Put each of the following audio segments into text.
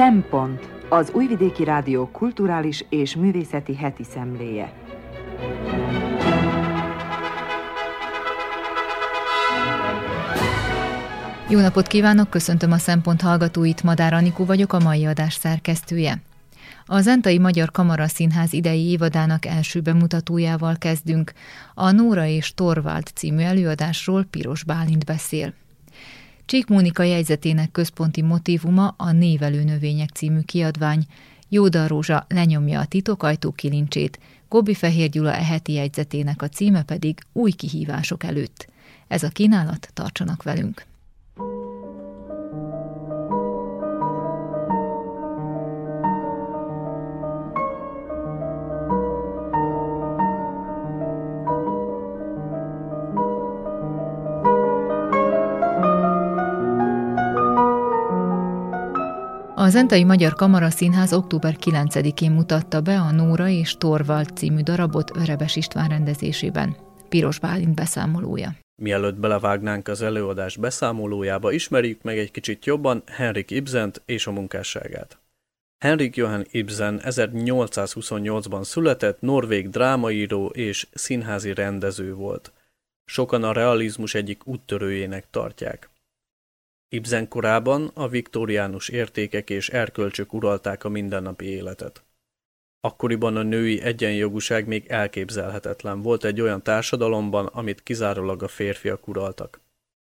Szempont az Újvidéki Rádió kulturális és művészeti heti szemléje. Jó napot kívánok, köszöntöm a Szempont hallgatóit, Madár Anikó vagyok, a mai adás szerkesztője. A Zentai Magyar Kamara Színház idei évadának első bemutatójával kezdünk. A Nóra és Torvald című előadásról Piros Bálint beszél. Csík Mónika jegyzetének központi motívuma a Névelő növények című kiadvány. Jóda Rózsa lenyomja a titokajtó kilincsét, Gobi Fehér Gyula eheti jegyzetének a címe pedig Új kihívások előtt. Ez a kínálat, tartsanak velünk! A Zentai Magyar Kamara Színház október 9-én mutatta be a Nóra és Torvald című darabot Örebes István rendezésében. Piros Bálint beszámolója. Mielőtt belevágnánk az előadás beszámolójába, ismerjük meg egy kicsit jobban Henrik Ibsent és a munkásságát. Henrik Johann Ibsen 1828-ban született, norvég drámaíró és színházi rendező volt. Sokan a realizmus egyik úttörőjének tartják. Ibsen korában a viktoriánus értékek és erkölcsök uralták a mindennapi életet. Akkoriban a női egyenjogúság még elképzelhetetlen volt egy olyan társadalomban, amit kizárólag a férfiak uraltak.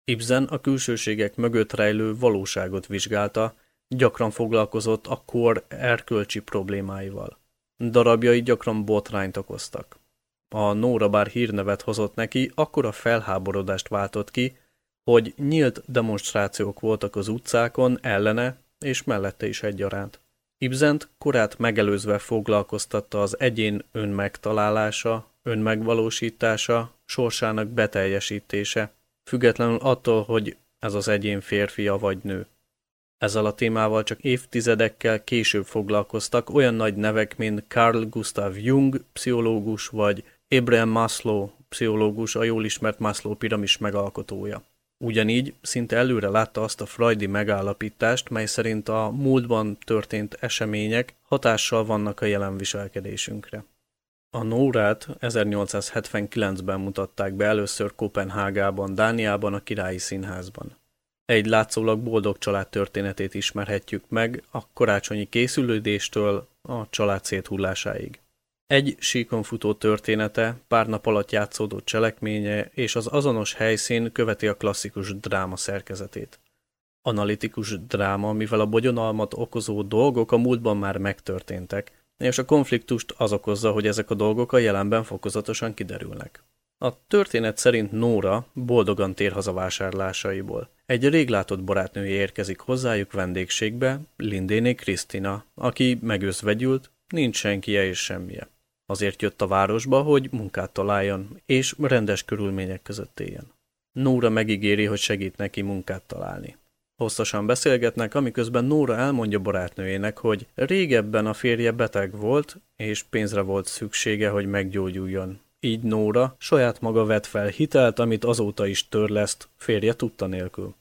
Ibsen a külsőségek mögött rejlő valóságot vizsgálta, gyakran foglalkozott a kor erkölcsi problémáival. Darabjai gyakran botrányt okoztak. A Nóra bár hírnevet hozott neki, akkor a felháborodást váltott ki, hogy nyílt demonstrációk voltak az utcákon ellene és mellette is egyaránt. Ibzent korát megelőzve foglalkoztatta az egyén önmegtalálása, önmegvalósítása, sorsának beteljesítése, függetlenül attól, hogy ez az egyén férfia vagy nő. Ezzel a témával csak évtizedekkel később foglalkoztak olyan nagy nevek, mint Carl Gustav Jung, pszichológus, vagy Abraham Maslow, pszichológus, a jól ismert Maslow piramis megalkotója. Ugyanígy szinte előre látta azt a freudi megállapítást, mely szerint a múltban történt események hatással vannak a jelen viselkedésünkre. A Nórát 1879-ben mutatták be először Kopenhágában, Dániában, a Királyi Színházban. Egy látszólag boldog család történetét ismerhetjük meg a karácsonyi készülődéstől a család széthullásáig. Egy síkon futó története, pár nap alatt játszódó cselekménye és az azonos helyszín követi a klasszikus dráma szerkezetét. Analitikus dráma, mivel a bogyonalmat okozó dolgok a múltban már megtörténtek, és a konfliktust az okozza, hogy ezek a dolgok a jelenben fokozatosan kiderülnek. A történet szerint Nóra boldogan tér haza vásárlásaiból. Egy rég látott barátnője érkezik hozzájuk vendégségbe, Lindéné Krisztina, aki megőzvegyült, nincs senkije és semmije. Azért jött a városba, hogy munkát találjon, és rendes körülmények között éljen. Nóra megígéri, hogy segít neki munkát találni. Hosszasan beszélgetnek, amiközben Nóra elmondja barátnőjének, hogy régebben a férje beteg volt, és pénzre volt szüksége, hogy meggyógyuljon. Így Nóra saját maga vett fel hitelt, amit azóta is törleszt, férje tudta nélkül.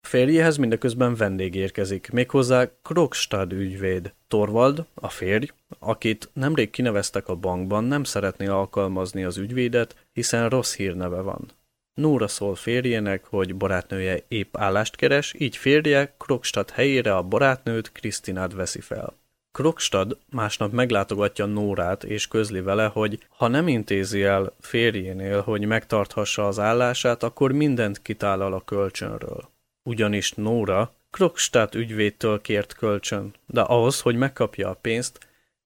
Férjehez mindeközben vendég érkezik, méghozzá Krokstad ügyvéd. Torvald, a férj, akit nemrég kineveztek a bankban, nem szeretné alkalmazni az ügyvédet, hiszen rossz hírneve van. Nóra szól férjének, hogy barátnője épp állást keres, így férje Krokstad helyére a barátnőt Krisztinát veszi fel. Krokstad másnap meglátogatja Nórát és közli vele, hogy ha nem intézi el férjénél, hogy megtarthassa az állását, akkor mindent kitállal a kölcsönről ugyanis Nóra Krokstát ügyvédtől kért kölcsön, de ahhoz, hogy megkapja a pénzt,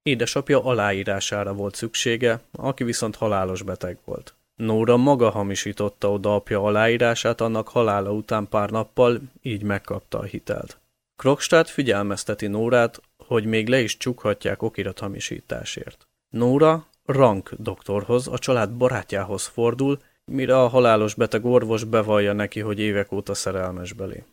édesapja aláírására volt szüksége, aki viszont halálos beteg volt. Nóra maga hamisította oda apja aláírását annak halála után pár nappal, így megkapta a hitelt. Krokstát figyelmezteti Nórát, hogy még le is csukhatják okirat hamisításért. Nóra Rank doktorhoz, a család barátjához fordul, mire a halálos beteg orvos bevallja neki, hogy évek óta szerelmes belé.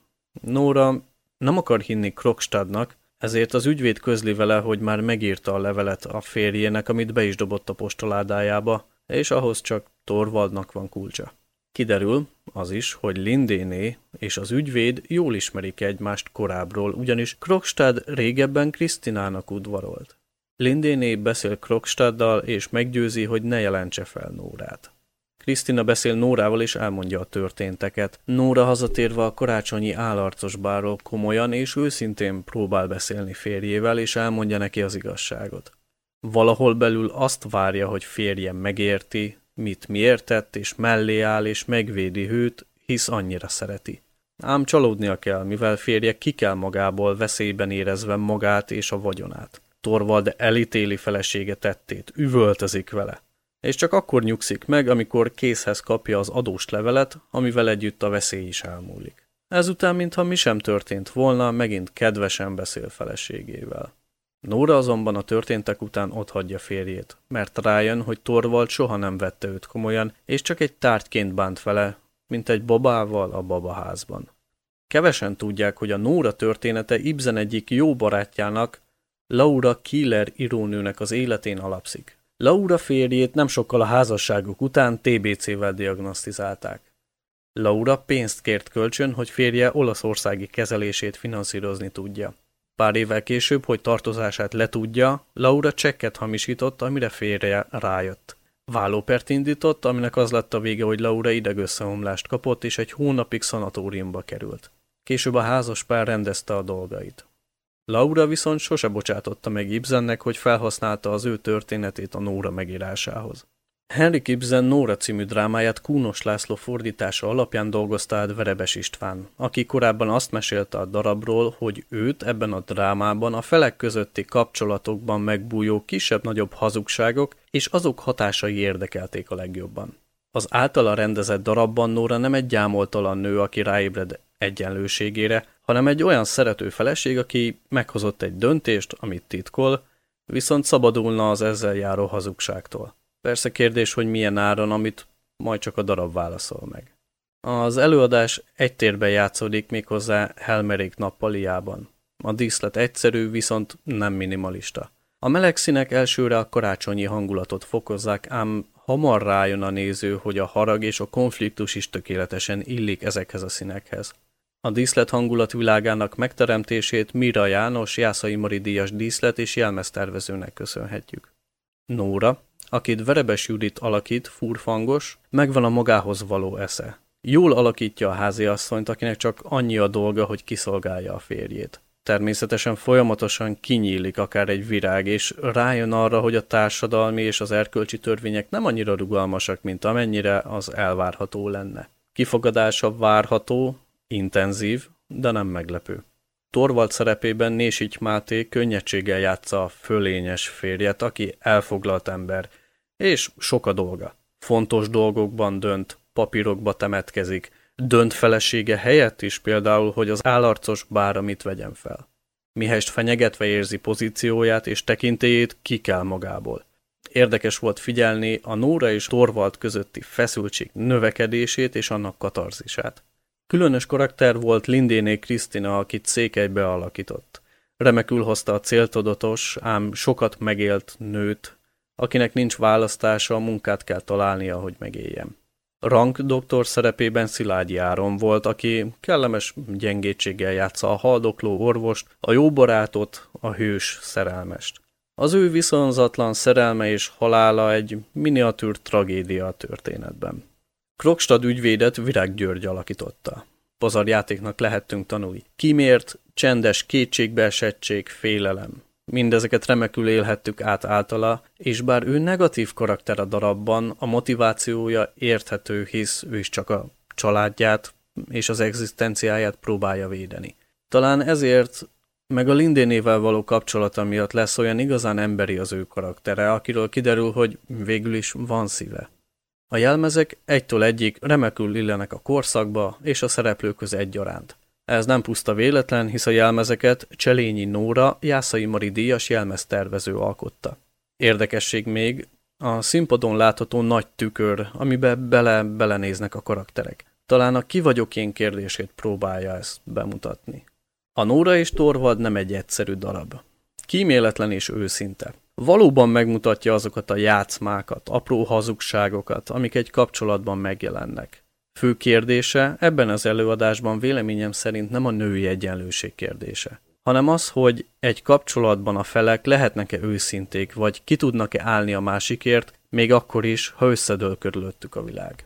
Nóra nem akar hinni Krokstadnak, ezért az ügyvéd közli vele, hogy már megírta a levelet a férjének, amit be is dobott a postoládájába, és ahhoz csak Torvaldnak van kulcsa. Kiderül az is, hogy Lindéné és az ügyvéd jól ismerik egymást korábbról, ugyanis Krokstad régebben Krisztinának udvarolt. Lindéné beszél Krokstaddal és meggyőzi, hogy ne jelentse fel Nórát. Krisztina beszél Nórával és elmondja a történteket. Nóra hazatérve a karácsonyi állarcos bárról komolyan és őszintén próbál beszélni férjével, és elmondja neki az igazságot. Valahol belül azt várja, hogy férjem megérti, mit miért tett, és mellé áll, és megvédi hőt, hisz annyira szereti. Ám csalódnia kell, mivel férje ki kell magából, veszélyben érezve magát és a vagyonát. Torvald elítéli felesége tettét, üvöltözik vele. És csak akkor nyugszik meg, amikor készhez kapja az adós levelet, amivel együtt a veszély is elmúlik. Ezután, mintha mi sem történt volna, megint kedvesen beszél feleségével. Nóra azonban a történtek után otthagyja férjét, mert rájön, hogy Torvald soha nem vette őt komolyan, és csak egy tárgyként bánt vele, mint egy babával a babaházban. Kevesen tudják, hogy a Nóra története Ibsen egyik jó barátjának, Laura Killer írónőnek az életén alapszik. Laura férjét nem sokkal a házasságuk után TBC-vel diagnosztizálták. Laura pénzt kért kölcsön, hogy férje olaszországi kezelését finanszírozni tudja. Pár évvel később, hogy tartozását letudja, Laura csekket hamisított, amire férje rájött. Vállópert indított, aminek az lett a vége, hogy Laura idegösszeomlást kapott, és egy hónapig szanatóriumba került. Később a házas pár rendezte a dolgait. Laura viszont sose bocsátotta meg Ibsennek, hogy felhasználta az ő történetét a Nóra megírásához. Henrik Ibsen Nóra című drámáját Kúnos László fordítása alapján dolgozta át Verebes István, aki korábban azt mesélte a darabról, hogy őt ebben a drámában a felek közötti kapcsolatokban megbújó kisebb-nagyobb hazugságok és azok hatásai érdekelték a legjobban. Az általa rendezett darabban Nóra nem egy gyámoltalan nő, aki ráébred egyenlőségére, hanem egy olyan szerető feleség, aki meghozott egy döntést, amit titkol, viszont szabadulna az ezzel járó hazugságtól. Persze kérdés, hogy milyen áron, amit majd csak a darab válaszol meg. Az előadás egy térben játszódik méghozzá Helmerék nappaliában. A díszlet egyszerű, viszont nem minimalista. A meleg színek elsőre a karácsonyi hangulatot fokozzák, ám hamar rájön a néző, hogy a harag és a konfliktus is tökéletesen illik ezekhez a színekhez. A díszlet hangulat világának megteremtését Mira János Jászai Mari díjas díszlet és jelmeztervezőnek köszönhetjük. Nóra, akit Verebes Judit alakít, furfangos, megvan a magához való esze. Jól alakítja a háziasszonyt, akinek csak annyi a dolga, hogy kiszolgálja a férjét. Természetesen folyamatosan kinyílik akár egy virág, és rájön arra, hogy a társadalmi és az erkölcsi törvények nem annyira rugalmasak, mint amennyire az elvárható lenne. Kifogadása várható, intenzív, de nem meglepő. Torvald szerepében Nésics Máté könnyedséggel játsza a fölényes férjet, aki elfoglalt ember, és sok a dolga. Fontos dolgokban dönt, papírokba temetkezik, dönt felesége helyett is például, hogy az állarcos bára mit vegyen fel. Mihelyest fenyegetve érzi pozícióját és tekintélyét, ki kell magából. Érdekes volt figyelni a Nóra és Torvald közötti feszültség növekedését és annak katarzisát. Különös karakter volt Lindéné Krisztina, akit Székelybe alakított. Remekül hozta a céltudatos, ám sokat megélt nőt, akinek nincs választása, munkát kell találnia, hogy megéljem. Rank doktor szerepében Szilágyi Áron volt, aki kellemes gyengétséggel játsza a haldokló orvost, a jó barátot, a hős szerelmest. Az ő viszonzatlan szerelme és halála egy miniatűr tragédia a történetben. Krokstad ügyvédet Virág György alakította. Pazarjátéknak lehettünk tanulni. Kimért, csendes kétségbeesettség, félelem. Mindezeket remekül élhettük át általa, és bár ő negatív karakter a darabban, a motivációja érthető, hisz ő is csak a családját és az egzisztenciáját próbálja védeni. Talán ezért meg a Lindénével való kapcsolata miatt lesz olyan igazán emberi az ő karaktere, akiről kiderül, hogy végül is van szíve. A jelmezek egytől egyik remekül illenek a korszakba és a szereplőköz egyaránt. Ez nem puszta véletlen, hisz a jelmezeket Cselényi Nóra, Jászai Mari díjas jelmeztervező alkotta. Érdekesség még, a színpadon látható nagy tükör, amibe bele-belenéznek a karakterek. Talán a ki vagyok én kérdését próbálja ezt bemutatni. A Nóra és Torvald nem egy egyszerű darab. Kíméletlen és őszinte valóban megmutatja azokat a játszmákat, apró hazugságokat, amik egy kapcsolatban megjelennek. Fő kérdése ebben az előadásban véleményem szerint nem a női egyenlőség kérdése, hanem az, hogy egy kapcsolatban a felek lehetnek-e őszinték, vagy ki tudnak-e állni a másikért, még akkor is, ha összedől körülöttük a világ.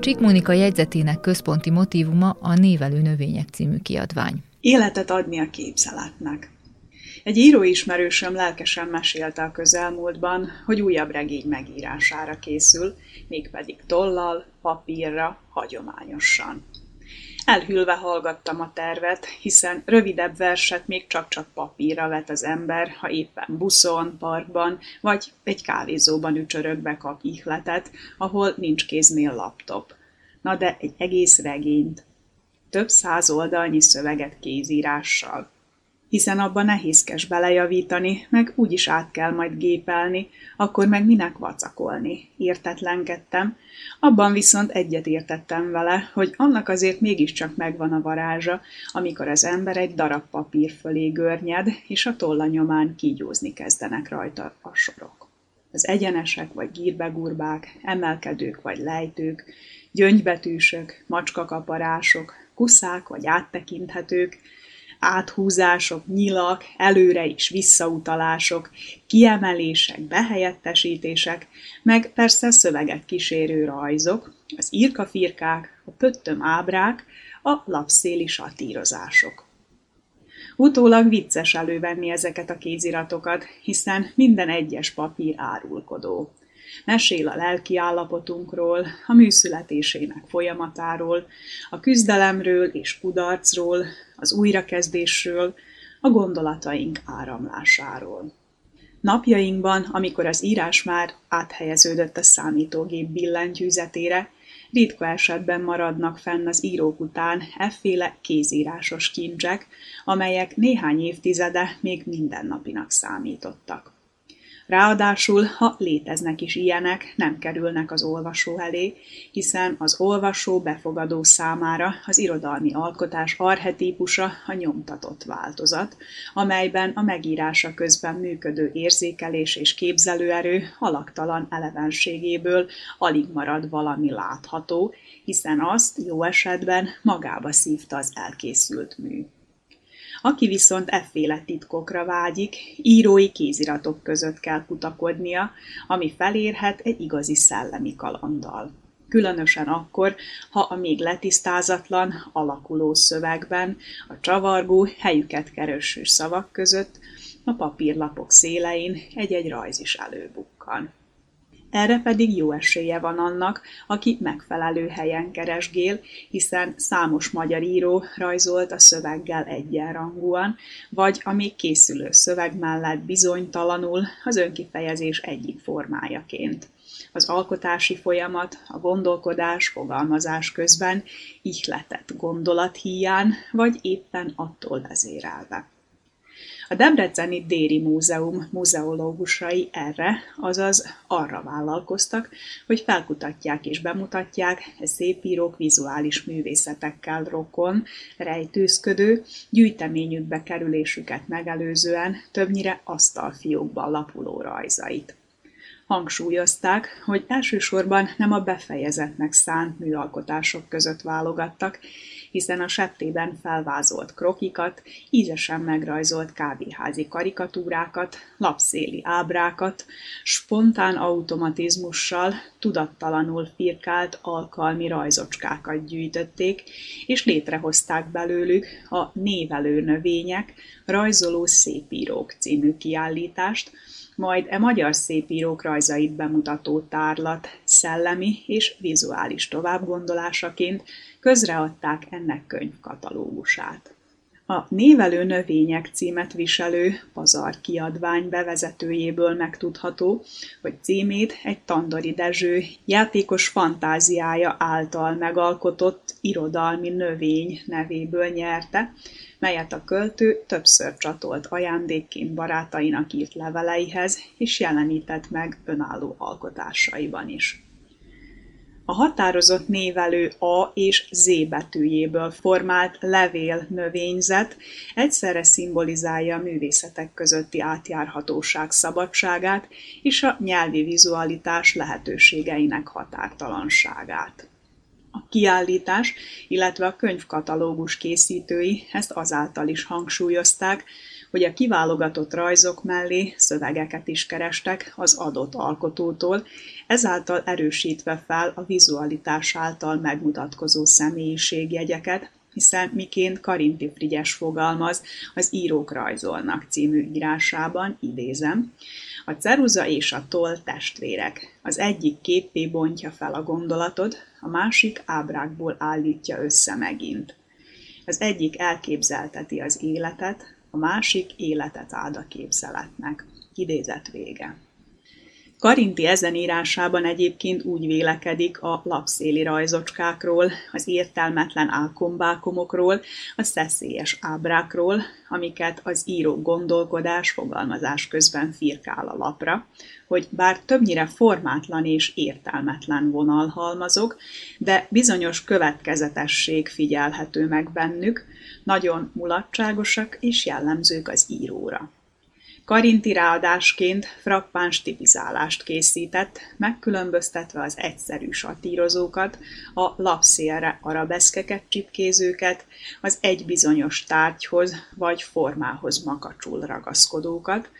Csik Mónika jegyzetének központi motívuma a Névelő növények című kiadvány. Életet adni a képzeletnek. Egy íróismerősöm lelkesen mesélte a közelmúltban, hogy újabb regény megírására készül, mégpedig tollal, papírra, hagyományosan. Elhűlve hallgattam a tervet, hiszen rövidebb verset még csak-csak papírra vet az ember, ha éppen buszon, parkban vagy egy kávézóban ücsörögbe kap ihletet, ahol nincs kéznél laptop na de egy egész regényt. Több száz oldalnyi szöveget kézírással. Hiszen abban nehézkes belejavítani, meg úgyis át kell majd gépelni, akkor meg minek vacakolni. Értetlenkedtem, abban viszont egyet értettem vele, hogy annak azért mégiscsak megvan a varázsa, amikor az ember egy darab papír fölé görnyed, és a tolla nyomán kígyózni kezdenek rajta a sorok. Az egyenesek vagy gírbegúrbák, emelkedők vagy lejtők, gyöngybetűsök, macskakaparások, kuszák vagy áttekinthetők, áthúzások, nyilak, előre is visszautalások, kiemelések, behelyettesítések, meg persze szöveget kísérő rajzok, az írkafirkák, a pöttöm ábrák, a lapszéli satírozások. Utólag vicces elővenni ezeket a kéziratokat, hiszen minden egyes papír árulkodó. Mesél a lelki állapotunkról, a műszületésének folyamatáról, a küzdelemről és kudarcról, az újrakezdésről, a gondolataink áramlásáról. Napjainkban, amikor az írás már áthelyeződött a számítógép billentyűzetére, ritka esetben maradnak fenn az írók után efféle kézírásos kincsek, amelyek néhány évtizede még mindennapinak számítottak. Ráadásul, ha léteznek is ilyenek, nem kerülnek az olvasó elé, hiszen az olvasó befogadó számára az irodalmi alkotás arhetípusa a nyomtatott változat, amelyben a megírása közben működő érzékelés és képzelőerő alaktalan elevenségéből alig marad valami látható, hiszen azt jó esetben magába szívta az elkészült mű. Aki viszont efféle titkokra vágyik, írói kéziratok között kell kutakodnia, ami felérhet egy igazi szellemi kalanddal. Különösen akkor, ha a még letisztázatlan, alakuló szövegben, a csavargó, helyüket kereső szavak között, a papírlapok szélein egy-egy rajz is előbukkan. Erre pedig jó esélye van annak, aki megfelelő helyen keresgél, hiszen számos magyar író rajzolt a szöveggel egyenrangúan, vagy a még készülő szöveg mellett bizonytalanul az önkifejezés egyik formájaként. Az alkotási folyamat, a gondolkodás, fogalmazás közben ihletett gondolat híján, vagy éppen attól vezérelve. A Debreceni Déri Múzeum muzeológusai erre, azaz arra vállalkoztak, hogy felkutatják és bemutatják e szépírók vizuális művészetekkel rokon, rejtőzködő, gyűjteményükbe kerülésüket megelőzően többnyire asztalfiókban lapuló rajzait. Hangsúlyozták, hogy elsősorban nem a befejezetnek szánt műalkotások között válogattak, hiszen a septében felvázolt krokikat, ízesen megrajzolt kávéházi karikatúrákat, lapszéli ábrákat, spontán automatizmussal, tudattalanul firkált alkalmi rajzocskákat gyűjtötték, és létrehozták belőlük a Névelő növények, rajzoló szépírók című kiállítást, majd e magyar szépírók rajzait bemutató tárlat szellemi és vizuális továbbgondolásaként közreadták ennek könyvkatalógusát. A Névelő növények címet viselő pazar kiadvány bevezetőjéből megtudható, hogy címét egy Tandori Dezső játékos fantáziája által megalkotott irodalmi növény nevéből nyerte, melyet a költő többször csatolt ajándékként barátainak írt leveleihez, és jelenített meg önálló alkotásaiban is. A határozott névelő A és Z betűjéből formált levél növényzet egyszerre szimbolizálja a művészetek közötti átjárhatóság szabadságát és a nyelvi vizualitás lehetőségeinek határtalanságát. A kiállítás, illetve a könyvkatalógus készítői ezt azáltal is hangsúlyozták, hogy a kiválogatott rajzok mellé szövegeket is kerestek az adott alkotótól, ezáltal erősítve fel a vizualitás által megmutatkozó személyiségjegyeket, hiszen miként Karinti Frigyes fogalmaz az Írók rajzolnak című írásában, idézem, a ceruza és a toll testvérek. Az egyik képpé bontja fel a gondolatot, a másik ábrákból állítja össze megint. Az egyik elképzelteti az életet, a másik életet áld a képzeletnek. Idézet vége. Karinti ezen írásában egyébként úgy vélekedik a lapszéli rajzocskákról, az értelmetlen álkombákomokról, a szeszélyes ábrákról, amiket az író gondolkodás fogalmazás közben firkál a lapra, hogy bár többnyire formátlan és értelmetlen vonalhalmazok, de bizonyos következetesség figyelhető meg bennük, nagyon mulatságosak és jellemzők az íróra. Karinti ráadásként frappáns tipizálást készített, megkülönböztetve az egyszerű satírozókat, a lapszélre arabeszkeket csipkézőket, az egy bizonyos tárgyhoz vagy formához makacsul ragaszkodókat,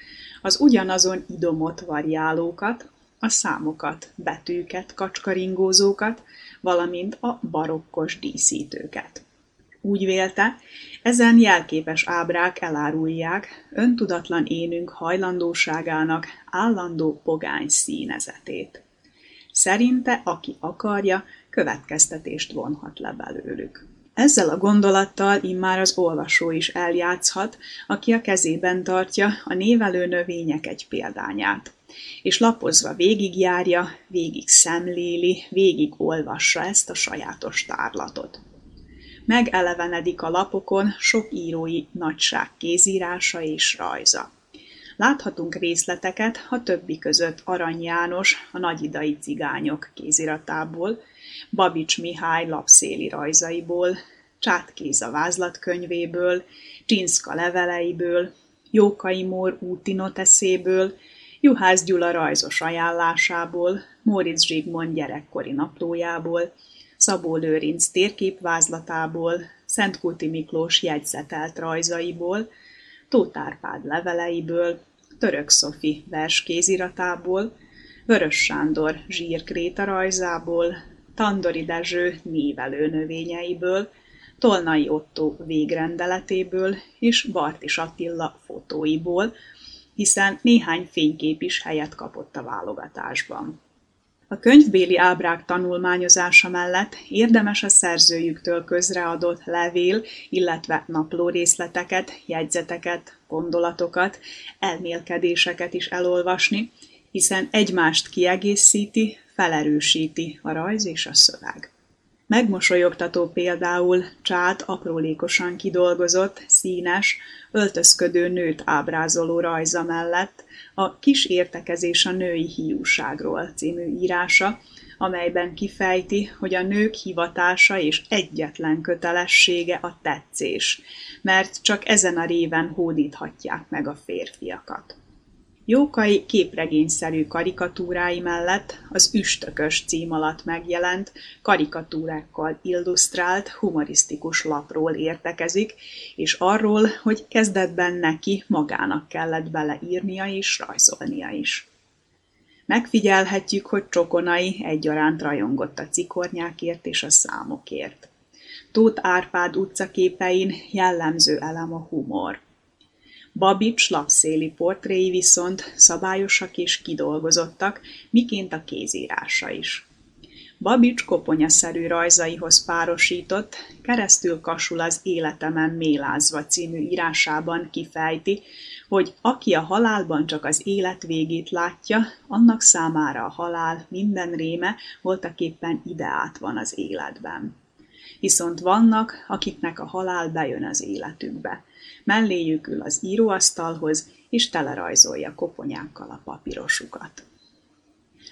az ugyanazon idomot variálókat, a számokat, betűket, kacskaringózókat, valamint a barokkos díszítőket. Úgy vélte, ezen jelképes ábrák elárulják öntudatlan énünk hajlandóságának állandó pogány színezetét. Szerinte, aki akarja, következtetést vonhat le belőlük. Ezzel a gondolattal immár az olvasó is eljátszhat, aki a kezében tartja a névelő növények egy példányát, és lapozva végigjárja, végig szemléli, végig olvassa ezt a sajátos tárlatot megelevenedik a lapokon sok írói nagyság kézírása és rajza. Láthatunk részleteket a többi között Arany János, a nagyidai cigányok kéziratából, Babics Mihály lapszéli rajzaiból, Csátkéza vázlatkönyvéből, Csinszka leveleiből, Jókai Mór úti noteszéből, Juhász Gyula rajzos ajánlásából, Móricz Zsigmond gyerekkori naplójából, Szabó Lőrinc térképvázlatából, Szentkulti Miklós jegyzetelt rajzaiból, Tóth Árpád leveleiből, Török Szofi verskéziratából, Vörös Sándor zsírkréta rajzából, Tandori Dezső névelő növényeiből, Tolnai Otto végrendeletéből és Bartis Attila fotóiból, hiszen néhány fénykép is helyet kapott a válogatásban. A könyvbéli ábrák tanulmányozása mellett érdemes a szerzőjüktől közreadott levél, illetve naplórészleteket, jegyzeteket, gondolatokat, elmélkedéseket is elolvasni, hiszen egymást kiegészíti, felerősíti a rajz és a szöveg. Megmosolyogtató például Csát aprólékosan kidolgozott, színes, öltözködő nőt ábrázoló rajza mellett, a Kis értekezés a női hiúságról című írása, amelyben kifejti, hogy a nők hivatása és egyetlen kötelessége a tetszés, mert csak ezen a réven hódíthatják meg a férfiakat. Jókai képregényszerű karikatúrái mellett az Üstökös cím alatt megjelent, karikatúrákkal illusztrált, humorisztikus lapról értekezik, és arról, hogy kezdetben neki magának kellett beleírnia és rajzolnia is. Megfigyelhetjük, hogy Csokonai egyaránt rajongott a cikornyákért és a számokért. Tóth Árpád utcaképein jellemző elem a humor – Babics lapszéli portréi viszont szabályosak és kidolgozottak, miként a kézírása is. Babics koponyaszerű rajzaihoz párosított, keresztül kasul az Életemen mélázva című írásában kifejti, hogy aki a halálban csak az élet végét látja, annak számára a halál minden réme voltaképpen ideát van az életben. Viszont vannak, akiknek a halál bejön az életükbe. Melléjük ül az íróasztalhoz, és telerajzolja koponyákkal a papírosukat.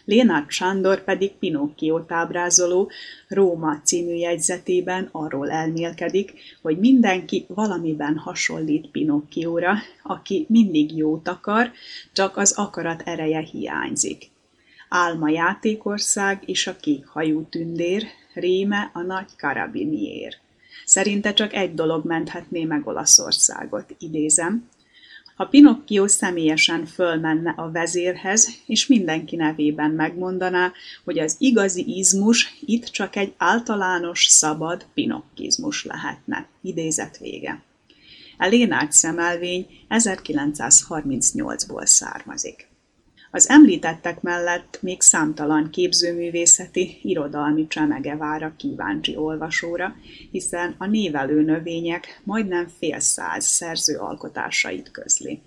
Lénárd Sándor pedig Pinokkiót ábrázoló Róma című jegyzetében arról elmélkedik, hogy mindenki valamiben hasonlít Pinokkióra, aki mindig jót akar, csak az akarat ereje hiányzik. Álma játékország és a kék hajú tündér, réme a nagy karabiniér. Szerinte csak egy dolog menthetné meg Olaszországot, idézem, ha Pinocchio személyesen fölmenne a vezérhez, és mindenki nevében megmondaná, hogy az igazi izmus itt csak egy általános, szabad pinokkizmus lehetne. Idézet vége. A szemelvény 1938-ból származik. Az említettek mellett még számtalan képzőművészeti, irodalmi csemege vár a kíváncsi olvasóra, hiszen a névelő növények majdnem fél száz szerző alkotásait közli.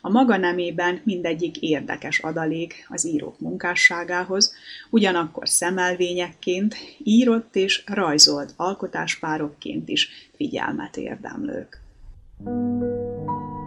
A maga nemében mindegyik érdekes adalék az írók munkásságához, ugyanakkor szemelvényekként, írott és rajzolt alkotáspárokként is figyelmet érdemlők. thank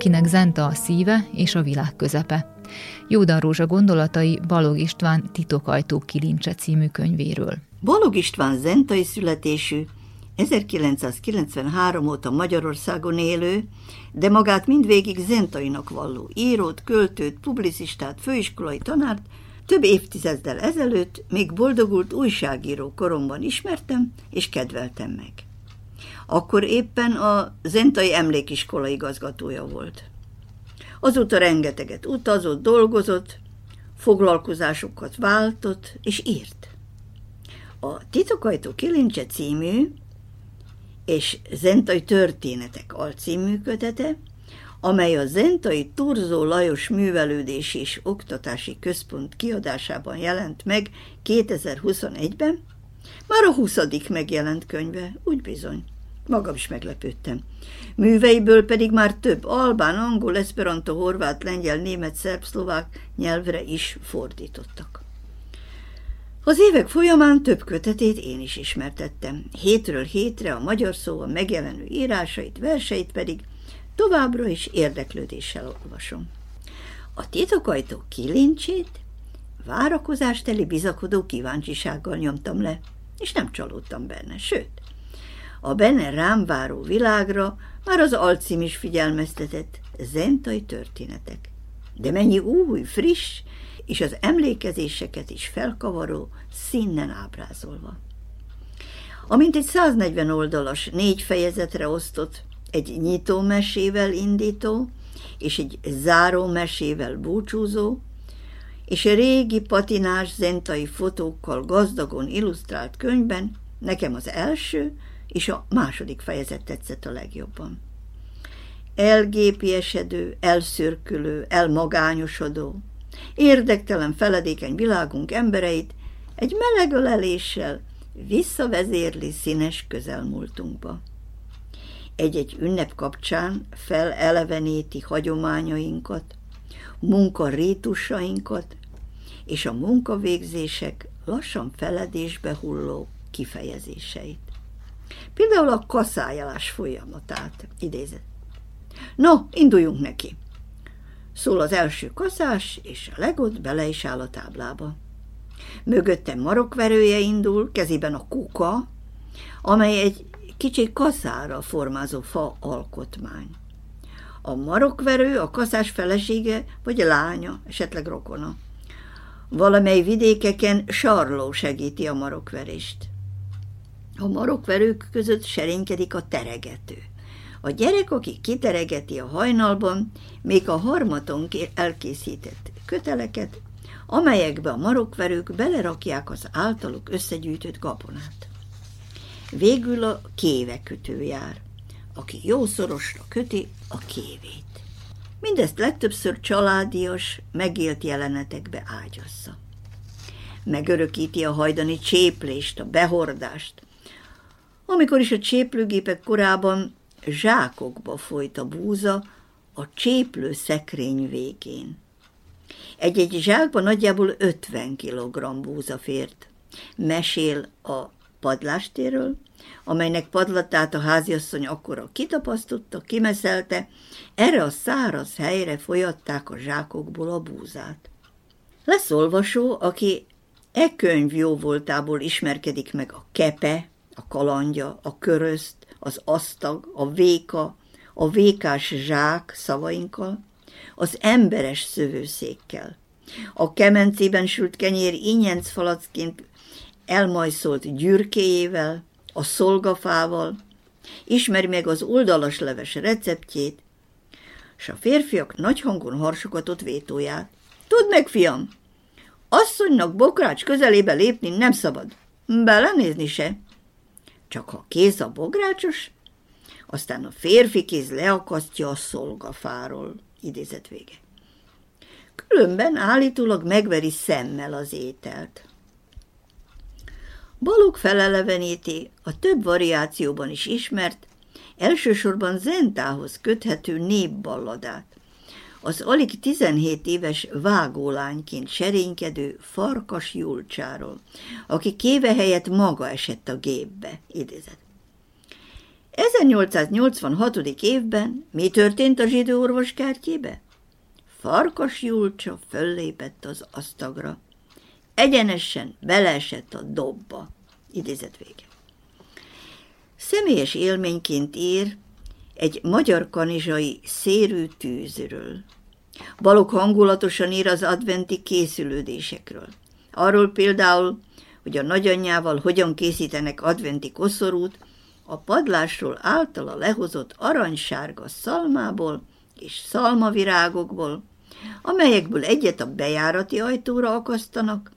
akinek zenta a szíve és a világ közepe. Jódan Rózsa gondolatai Balog István Titokajtó kilincse című könyvéről. Balog István zentai születésű, 1993 óta Magyarországon élő, de magát mindvégig zentainak valló írót, költőt, publicistát, főiskolai tanárt több évtizeddel ezelőtt még boldogult újságíró koromban ismertem és kedveltem meg. Akkor éppen a Zentai Emlékiskola igazgatója volt. Azóta rengeteget utazott, dolgozott, foglalkozásokat váltott és írt. A Titokajtó Kilincse című és Zentai Történetek alcímű kötete, amely a Zentai Turzó Lajos Művelődési és Oktatási Központ kiadásában jelent meg 2021-ben, már a 20. megjelent könyve, úgy bizony. Magam is meglepődtem. Műveiből pedig már több albán, angol, esperanto, horvát, lengyel, német, szerb, szlovák nyelvre is fordítottak. Az évek folyamán több kötetét én is ismertettem. Hétről hétre a magyar szóval megjelenő írásait, verseit pedig továbbra is érdeklődéssel olvasom. A titokajtó kilincsét várakozásteli bizakodó kíváncsisággal nyomtam le, és nem csalódtam benne, sőt, a benne rám váró világra már az alcím is figyelmeztetett zentai történetek. De mennyi új, friss, és az emlékezéseket is felkavaró, színnen ábrázolva. Amint egy 140 oldalas, négy fejezetre osztott, egy nyitó mesével indító, és egy záró mesével búcsúzó, és a régi patinás zentai fotókkal gazdagon illusztrált könyvben nekem az első, és a második fejezet tetszett a legjobban. Elgépiesedő, elszürkülő, elmagányosodó, érdektelen feledékeny világunk embereit egy meleg öleléssel visszavezérli színes közelmúltunkba. Egy-egy ünnep kapcsán feleleveníti hagyományainkat, munkarétusainkat és a munkavégzések lassan feledésbe hulló kifejezéseit. Például a kaszájálás folyamatát idézett. No, induljunk neki. Szól az első kaszás, és a legot bele is áll a táblába. Mögötte marokverője indul, kezében a kuka, amely egy kicsi kaszára formázó fa alkotmány. A marokverő a kaszás felesége vagy lánya, esetleg rokona. Valamely vidékeken sarló segíti a marokverést. A marokverők között serénykedik a teregető. A gyerek, aki kiteregeti a hajnalban, még a harmaton elkészített köteleket, amelyekbe a marokverők belerakják az általuk összegyűjtött gabonát. Végül a kévekötő jár, aki jó szorosra köti a kévét. Mindezt legtöbbször családias, megélt jelenetekbe ágyazza. Megörökíti a hajdani cséplést, a behordást. Amikor is a cséplőgépek korában zsákokba folyt a búza a cséplő szekrény végén. Egy-egy zsákban nagyjából 50 kg búza fért. Mesél a padlástéről, amelynek padlatát a háziasszony akkora kitapasztotta, kimeszelte, erre a száraz helyre folyatták a zsákokból a búzát. Lesz olvasó, aki e könyv jó voltából ismerkedik meg a kepe, a kalandja, a körözt, az asztag, a véka, a vékás zsák szavainkkal, az emberes szövőszékkel. A kemencében sült kenyér ínyenc falacként elmajszolt gyürkéjével, a szolgafával, ismeri meg az oldalas leves receptjét, s a férfiak nagy hangon harsogatott vétóját. Tudd meg, fiam, asszonynak bokrács közelébe lépni nem szabad. Belenézni se. Csak ha kéz a bográcsos, aztán a férfi kéz leakasztja a szolgafáról. Idézet vége. Különben állítólag megveri szemmel az ételt. Balog feleleveníti a több variációban is ismert, elsősorban Zentához köthető népballadát, az alig 17 éves vágólányként serénykedő Farkas Julcsáról, aki kéve helyett maga esett a gépbe, idézett. 1886. évben mi történt a zsidó orvos kertjébe? Farkas Julcsa föllépett az asztagra. Egyenesen beleesett a dobba. Idézet vége. Személyes élményként ír egy magyar kanizsai szérű tűzről. Balok hangulatosan ír az adventi készülődésekről. Arról például, hogy a nagyanyjával hogyan készítenek adventi koszorút, a padlásról általa lehozott aranysárga szalmából és szalmavirágokból, amelyekből egyet a bejárati ajtóra akasztanak,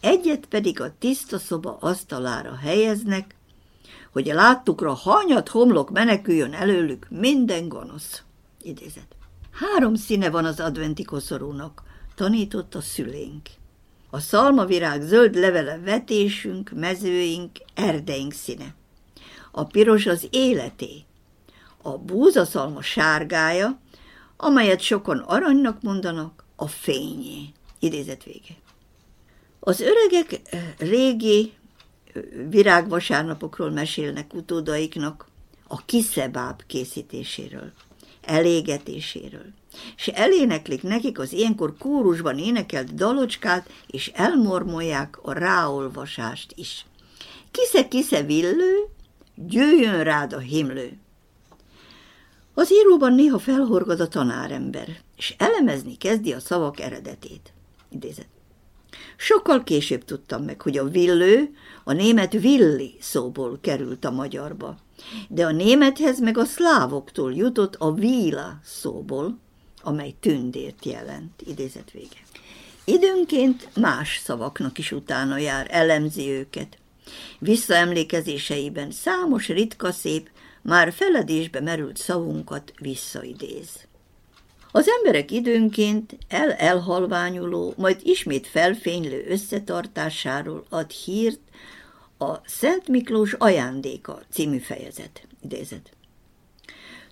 egyet pedig a tiszta szoba asztalára helyeznek, hogy a láttukra hanyat homlok meneküljön előlük minden gonosz. Idézet. Három színe van az adventi koszorúnak, tanított a szülénk. A szalmavirág zöld levele vetésünk, mezőink, erdeink színe. A piros az életé. A búzaszalma sárgája, amelyet sokan aranynak mondanak, a fényé. Idézet vége. Az öregek régi virágvasárnapokról mesélnek utódaiknak, a kiszebáb készítéséről, elégetéséről, és eléneklik nekik az ilyenkor kórusban énekelt dalocskát, és elmormolják a ráolvasást is. Kisze-kisze villő, győjön rád a himlő. Az íróban néha felhorgad a tanárember, és elemezni kezdi a szavak eredetét. Idézet. Sokkal később tudtam meg, hogy a villő a német villi szóból került a magyarba, de a némethez meg a szlávoktól jutott a víla szóból, amely tündért jelent. Idézet vége. Időnként más szavaknak is utána jár, elemzi őket. Visszaemlékezéseiben számos ritka szép, már feledésbe merült szavunkat visszaidéz. Az emberek időnként el-elhalványuló, majd ismét felfénylő összetartásáról ad hírt a Szent Miklós ajándéka című fejezet. Idézet.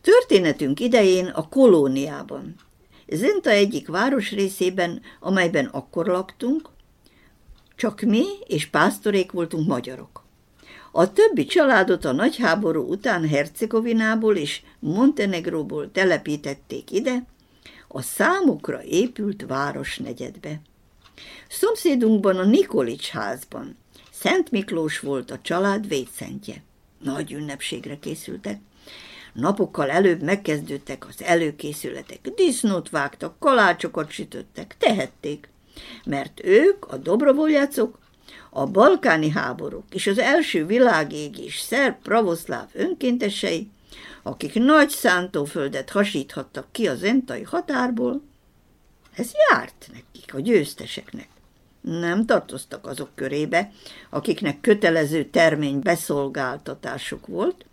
Történetünk idején a kolóniában, Zenta egyik városrészében, amelyben akkor laktunk, csak mi és pásztorék voltunk magyarok. A többi családot a nagyháború után Hercegovinából és Montenegróból telepítették ide, a számukra épült városnegyedbe. Szomszédunkban a Nikolics házban Szent Miklós volt a család védszentje. Nagy ünnepségre készültek. Napokkal előbb megkezdődtek az előkészületek. Disznót vágtak, kalácsokat sütöttek, tehették. mert ők, a dobrovoljacok, a balkáni háborúk és az első világégés szerb pravoszláv önkéntesei, akik nagy szántóföldet hasíthattak ki az entai határból, ez járt nekik, a győzteseknek. Nem tartoztak azok körébe, akiknek kötelező termény beszolgáltatásuk volt,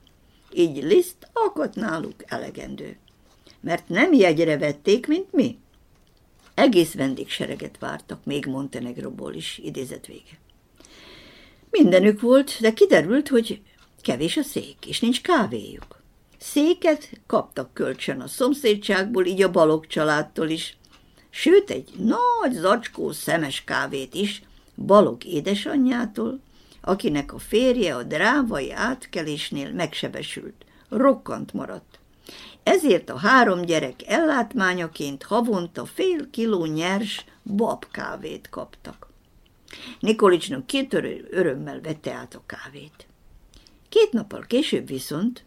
így Liszt alkot náluk elegendő. Mert nem jegyre vették, mint mi. Egész vendégsereget vártak, még Montenegróból is, idézet vége. Mindenük volt, de kiderült, hogy kevés a szék, és nincs kávéjuk. Széket kaptak kölcsön a szomszédságból, így a balok családtól is, sőt egy nagy zacskó szemes kávét is balok édesanyjától, akinek a férje a drávai átkelésnél megsebesült, rokkant maradt. Ezért a három gyerek ellátmányaként havonta fél kiló nyers babkávét kaptak. Nikolicsnak két örömmel vette át a kávét. Két nappal később viszont,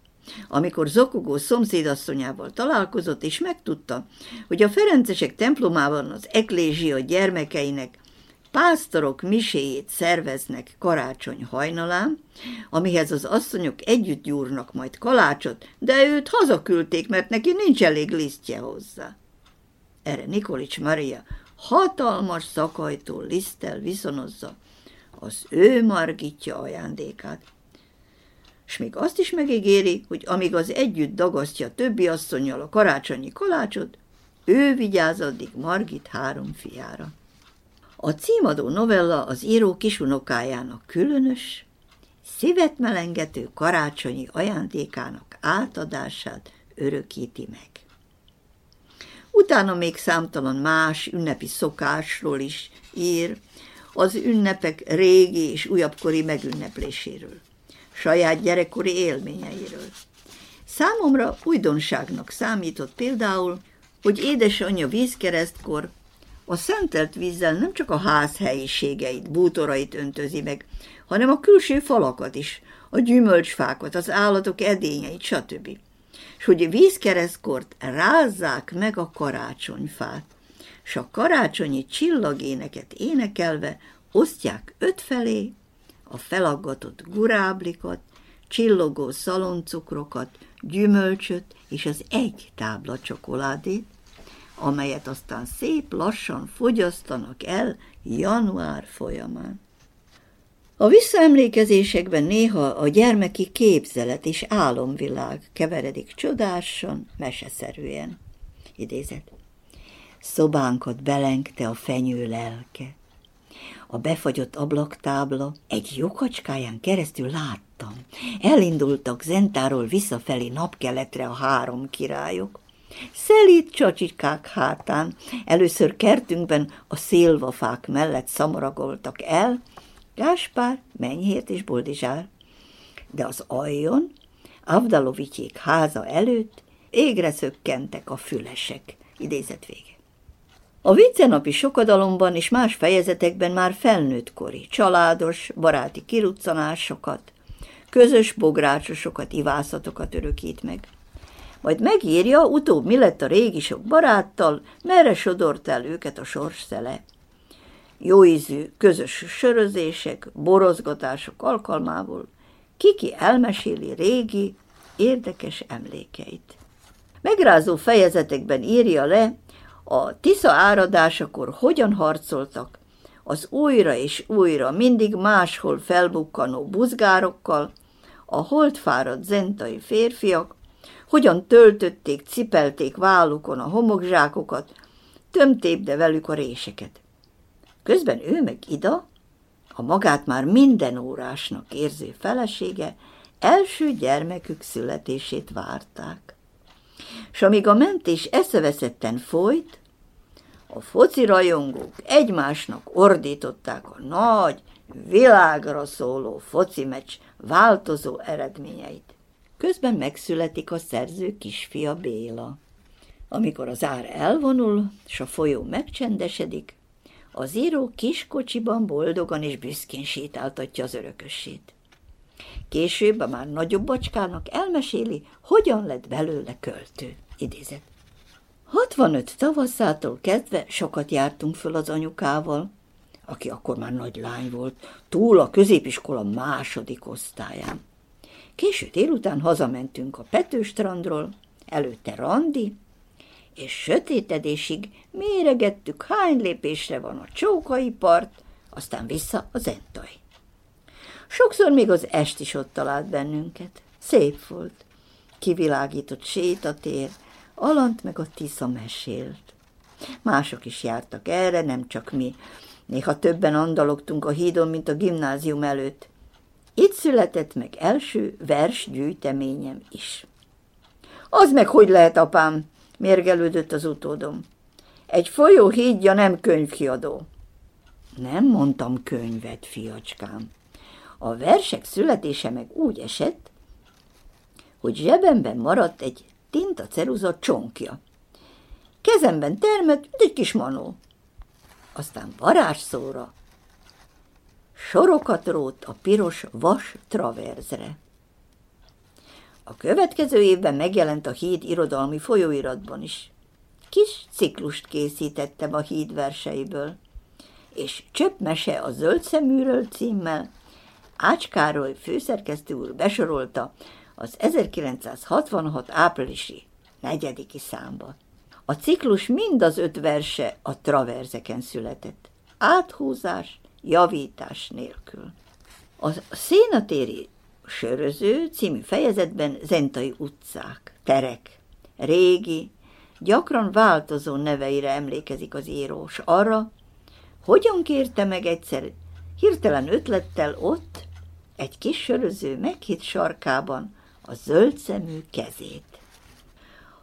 amikor zokogó szomszédasszonyával találkozott, és megtudta, hogy a Ferencesek templomában az eklézsia gyermekeinek pásztorok miséjét szerveznek karácsony hajnalán, amihez az asszonyok együtt gyúrnak majd kalácsot, de őt hazaküldték, mert neki nincs elég lisztje hozzá. Erre Nikolics Maria hatalmas szakajtó liszttel viszonozza az ő Margitja ajándékát, és még azt is megígéri, hogy amíg az együtt dagasztja többi asszonyjal a karácsonyi kalácsot, ő vigyáz addig Margit három fiára. A címadó novella az író kisunokájának különös, szívet melengető karácsonyi ajándékának átadását örökíti meg. Utána még számtalan más ünnepi szokásról is ír, az ünnepek régi és újabbkori megünnepléséről, saját gyerekkori élményeiről. Számomra újdonságnak számított például, hogy édesanyja vízkeresztkor a szentelt vízzel nem csak a ház helyiségeit, bútorait öntözi meg, hanem a külső falakat is, a gyümölcsfákat, az állatok edényeit, stb. És hogy vízkeresztkort rázzák meg a karácsonyfát, és a karácsonyi csillagéneket énekelve osztják ötfelé a felaggatott guráblikat, csillogó szaloncukrokat, gyümölcsöt és az egy tábla csokoládét, amelyet aztán szép lassan fogyasztanak el január folyamán. A visszaemlékezésekben néha a gyermeki képzelet és álomvilág keveredik csodásan, meseszerűen. Idézet. Szobánkat belengte a fenyő lelke. A befagyott ablaktábla egy jokacskáján keresztül láttam. Elindultak Zentáról visszafelé napkeletre a három királyok. Szelít csacsikák hátán, először kertünkben a szélvafák mellett szamaragoltak el, Gáspár, Menyhért és Boldizsár, de az aljon, Avdalovityék háza előtt égre szökkentek a fülesek. Idézet vége. A viccenapi sokadalomban és más fejezetekben már felnőttkori, családos, baráti kiruccanásokat, közös bográcsosokat, ivászatokat örökít meg majd megírja, utóbb mi lett a régi sok baráttal, merre sodort el őket a sorsszele. Jóízű közös sörözések, borozgatások alkalmából Kiki elmeséli régi, érdekes emlékeit. Megrázó fejezetekben írja le, a Tisza áradásakor hogyan harcoltak az újra és újra mindig máshol felbukkanó buzgárokkal, a holdfáradt zentai férfiak, hogyan töltötték, cipelték vállukon a homokzsákokat, tömtépde velük a réseket. Közben ő meg Ida, a magát már minden órásnak érző felesége, első gyermekük születését várták. És amíg a mentés eszeveszetten folyt, a foci rajongók egymásnak ordították a nagy, világra szóló foci meccs változó eredményeit. Közben megszületik a szerző kisfia Béla. Amikor az ár elvonul, és a folyó megcsendesedik, az író kiskocsiban boldogan és büszkén sétáltatja az örökössét. Később a már nagyobb bacskának elmeséli, hogyan lett belőle költő. Idézet. 65 tavaszától kezdve sokat jártunk föl az anyukával, aki akkor már nagy lány volt, túl a középiskola második osztályán. Késő délután hazamentünk a Petőstrandról, előtte randi, és sötétedésig méregettük, hány lépésre van a csókai part, aztán vissza az entaj. Sokszor még az est is ott talált bennünket. Szép volt. Kivilágított sétatér, Alant meg a Tisza mesélt. Mások is jártak erre, nem csak mi. Néha többen andalogtunk a hídon, mint a gimnázium előtt. Itt született meg első versgyűjteményem is. Az meg hogy lehet, apám? mérgelődött az utódom. Egy folyó hídja nem könyvkiadó. Nem mondtam könyvet, fiacskám. A versek születése meg úgy esett, hogy zsebemben maradt egy tinta ceruza csonkja. Kezemben termett, mint egy kis manó. Aztán varázsszóra sorokat rót a piros vas traverzre. A következő évben megjelent a híd irodalmi folyóiratban is. Kis ciklust készítettem a híd verseiből, és Csöpp mese a zöld szeműről címmel Ács Károly főszerkesztő úr besorolta az 1966 áprilisi negyediki számba. A ciklus mind az öt verse a traverzeken született. Áthúzás, javítás nélkül. A szénatéri söröző című fejezetben zentai utcák, terek, régi, gyakran változó neveire emlékezik az írós arra, hogyan kérte meg egyszer hirtelen ötlettel ott, egy kis söröző meghitt sarkában a zöld szemű kezét.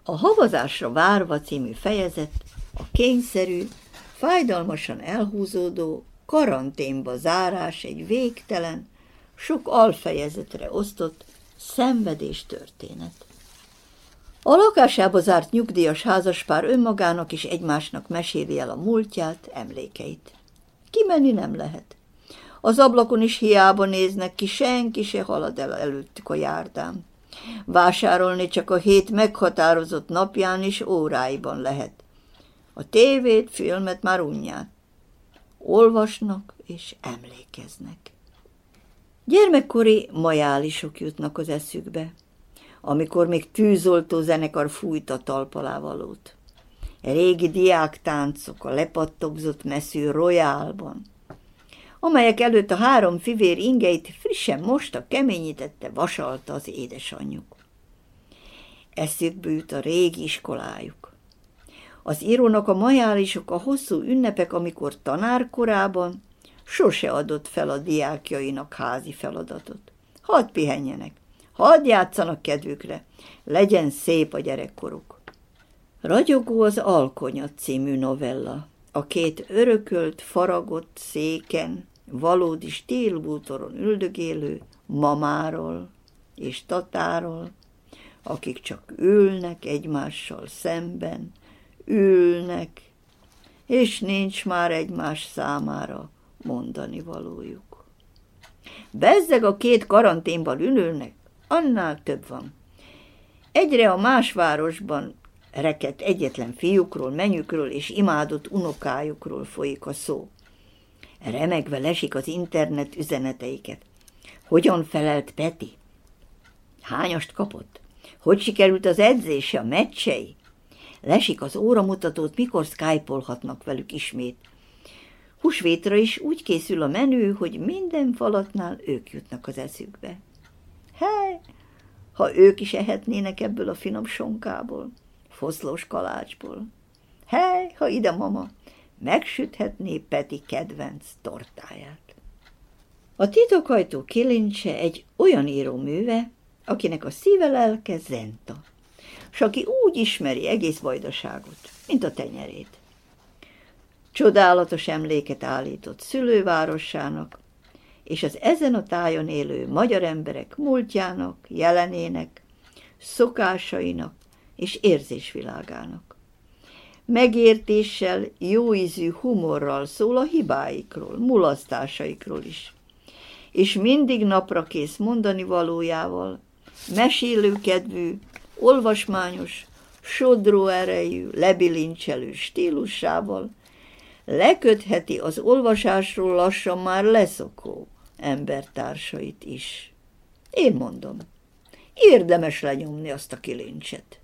A havazásra várva című fejezet a kényszerű, fájdalmasan elhúzódó karanténba zárás egy végtelen, sok alfejezetre osztott szenvedés történet. A lakásába zárt nyugdíjas házaspár önmagának és egymásnak meséli el a múltját, emlékeit. Kimenni nem lehet. Az ablakon is hiába néznek ki, senki se halad el előttük a járdán. Vásárolni csak a hét meghatározott napján is óráiban lehet. A tévét, filmet már unják. Olvasnak és emlékeznek. Gyermekkori majálisok jutnak az eszükbe, amikor még tűzoltó zenekar fújt a talpalávalót. Régi diáktáncok a lepattogzott messzű royálban, amelyek előtt a három fivér ingeit frissen mosta, keményítette, vasalta az édesanyjuk. Eszükbe jut a régi iskolájuk. Az írónak a majálisok a hosszú ünnepek, amikor tanárkorában sose adott fel a diákjainak házi feladatot. Hadd pihenjenek, hadd játszanak kedvükre, legyen szép a gyerekkoruk. Ragyogó az Alkonya című novella. A két örökölt, faragott széken, valódi stílbútoron üldögélő mamáról és tatáról, akik csak ülnek egymással szemben, ülnek, és nincs már egymás számára mondani valójuk. Bezzeg a két karanténban ülőnek, annál több van. Egyre a más városban rekett egyetlen fiúkról, menyükről és imádott unokájukról folyik a szó. Remegve lesik az internet üzeneteiket. Hogyan felelt Peti? Hányast kapott? Hogy sikerült az edzése, a meccsei? Lesik az óramutatót, mikor skypolhatnak velük ismét. Húsvétra is úgy készül a menü, hogy minden falatnál ők jutnak az eszükbe. Hely, ha ők is ehetnének ebből a finom sonkából, foszlós kalácsból. Hely, ha ide mama, megsüthetné Peti kedvenc tortáját. A titokhajtó kilincse egy olyan íróműve, akinek a szíve lelke zenta, s aki úgy ismeri egész vajdaságot, mint a tenyerét. Csodálatos emléket állított szülővárosának, és az ezen a tájon élő magyar emberek múltjának, jelenének, szokásainak és érzésvilágának. Megértéssel, jóízű humorral szól a hibáikról, mulasztásaikról is, és mindig napra kész mondani valójával, mesélőkedvű, olvasmányos, sodró erejű, lebilincselő stílusával lekötheti az olvasásról lassan már leszokó embertársait is. Én mondom, érdemes lenyomni azt a kilincset.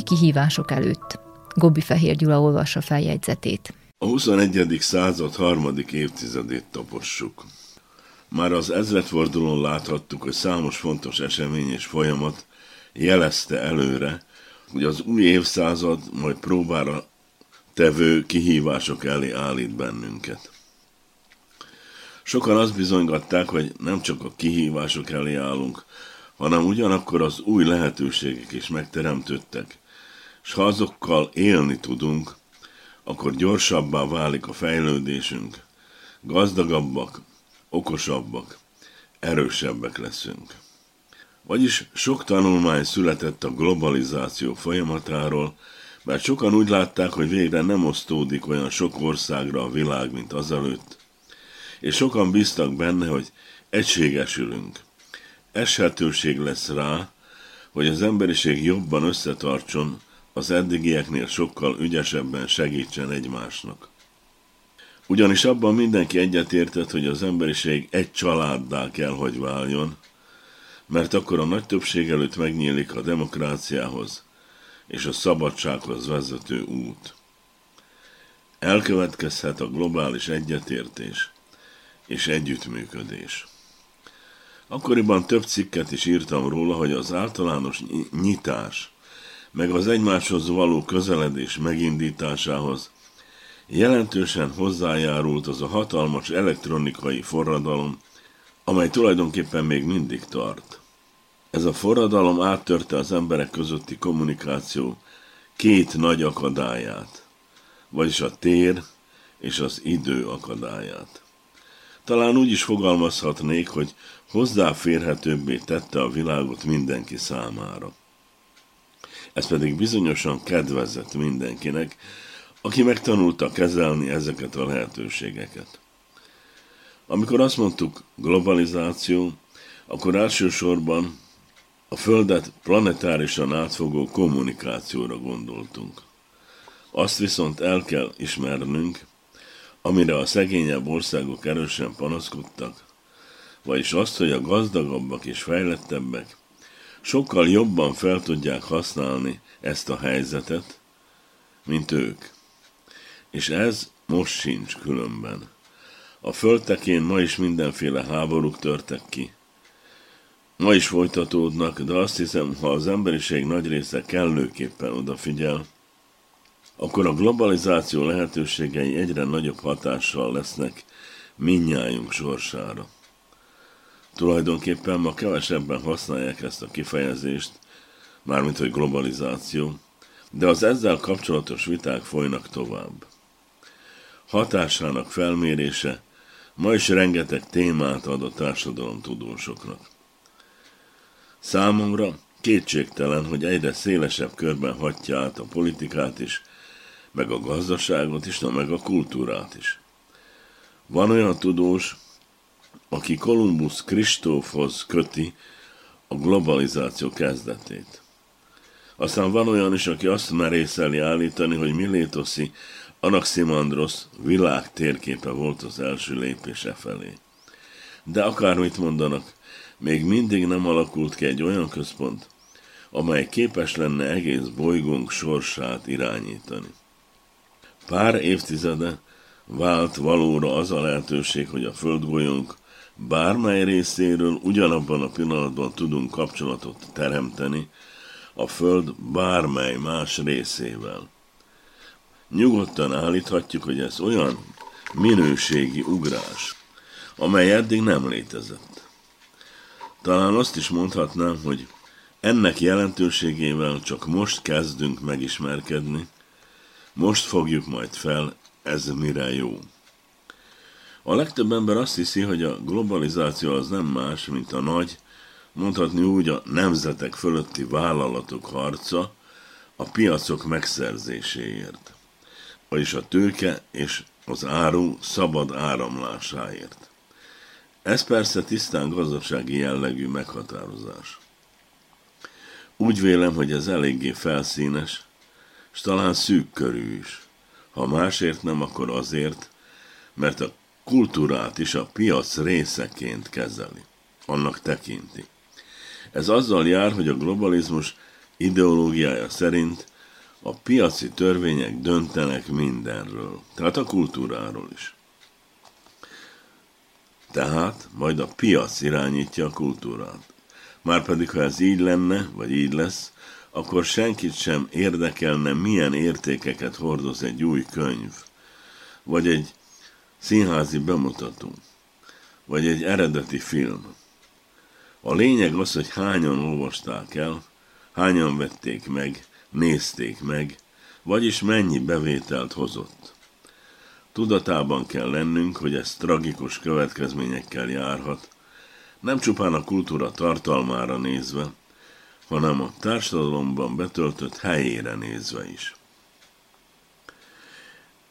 Új kihívások előtt. Gobbi Fehér Gyula olvassa feljegyzetét. A 21. század harmadik évtizedét tapossuk. Már az ezredfordulón láthattuk, hogy számos fontos esemény és folyamat jelezte előre, hogy az új évszázad majd próbára tevő kihívások elé állít bennünket. Sokan azt bizonygatták, hogy nem csak a kihívások elé állunk, hanem ugyanakkor az új lehetőségek is megteremtődtek, és ha azokkal élni tudunk, akkor gyorsabbá válik a fejlődésünk, gazdagabbak, okosabbak, erősebbek leszünk. Vagyis sok tanulmány született a globalizáció folyamatáról, mert sokan úgy látták, hogy végre nem osztódik olyan sok országra a világ, mint azelőtt, és sokan bíztak benne, hogy egységesülünk. Eshetőség lesz rá, hogy az emberiség jobban összetartson, az eddigieknél sokkal ügyesebben segítsen egymásnak. Ugyanis abban mindenki egyetértett, hogy az emberiség egy családdá kell, hogy váljon, mert akkor a nagy többség előtt megnyílik a demokráciához és a szabadsághoz vezető út. Elkövetkezhet a globális egyetértés és együttműködés. Akkoriban több cikket is írtam róla, hogy az általános nyitás meg az egymáshoz való közeledés megindításához jelentősen hozzájárult az a hatalmas elektronikai forradalom, amely tulajdonképpen még mindig tart. Ez a forradalom áttörte az emberek közötti kommunikáció két nagy akadályát, vagyis a tér és az idő akadályát. Talán úgy is fogalmazhatnék, hogy hozzáférhetőbbé tette a világot mindenki számára. Ez pedig bizonyosan kedvezett mindenkinek, aki megtanulta kezelni ezeket a lehetőségeket. Amikor azt mondtuk globalizáció, akkor elsősorban a Földet planetárisan átfogó kommunikációra gondoltunk. Azt viszont el kell ismernünk, amire a szegényebb országok erősen panaszkodtak, vagyis azt, hogy a gazdagabbak és fejlettebbek sokkal jobban fel tudják használni ezt a helyzetet, mint ők. És ez most sincs különben. A földtekén ma is mindenféle háborúk törtek ki. Ma is folytatódnak, de azt hiszem, ha az emberiség nagy része kellőképpen odafigyel, akkor a globalizáció lehetőségei egyre nagyobb hatással lesznek minnyájunk sorsára. Tulajdonképpen ma kevesebben használják ezt a kifejezést, mármint hogy globalizáció, de az ezzel kapcsolatos viták folynak tovább. Hatásának felmérése ma is rengeteg témát ad a társadalom tudósoknak. Számomra kétségtelen, hogy egyre szélesebb körben hatja át a politikát is, meg a gazdaságot is, na meg a kultúrát is. Van olyan tudós, aki Kolumbusz Kristófhoz köti a globalizáció kezdetét. Aztán van olyan is, aki azt merészeli állítani, hogy Milétoszi Anaximandros világ térképe volt az első lépése felé. De akármit mondanak, még mindig nem alakult ki egy olyan központ, amely képes lenne egész bolygónk sorsát irányítani. Pár évtizede vált valóra az a lehetőség, hogy a földgolyónk bármely részéről ugyanabban a pillanatban tudunk kapcsolatot teremteni a Föld bármely más részével. Nyugodtan állíthatjuk, hogy ez olyan minőségi ugrás, amely eddig nem létezett. Talán azt is mondhatnám, hogy ennek jelentőségével csak most kezdünk megismerkedni, most fogjuk majd fel, ez mire jó. A legtöbb ember azt hiszi, hogy a globalizáció az nem más, mint a nagy, mondhatni úgy a nemzetek fölötti vállalatok harca a piacok megszerzéséért, vagyis a tőke és az áru szabad áramlásáért. Ez persze tisztán gazdasági jellegű meghatározás. Úgy vélem, hogy ez eléggé felszínes, és talán szűk körű is. Ha másért nem, akkor azért, mert a kultúrát is a piac részeként kezeli, annak tekinti. Ez azzal jár, hogy a globalizmus ideológiája szerint a piaci törvények döntenek mindenről, tehát a kultúráról is. Tehát majd a piac irányítja a kultúrát. Márpedig, ha ez így lenne, vagy így lesz, akkor senkit sem érdekelne, milyen értékeket hordoz egy új könyv, vagy egy színházi bemutató, vagy egy eredeti film. A lényeg az, hogy hányan olvasták el, hányan vették meg, nézték meg, vagyis mennyi bevételt hozott. Tudatában kell lennünk, hogy ez tragikus következményekkel járhat, nem csupán a kultúra tartalmára nézve, hanem a társadalomban betöltött helyére nézve is.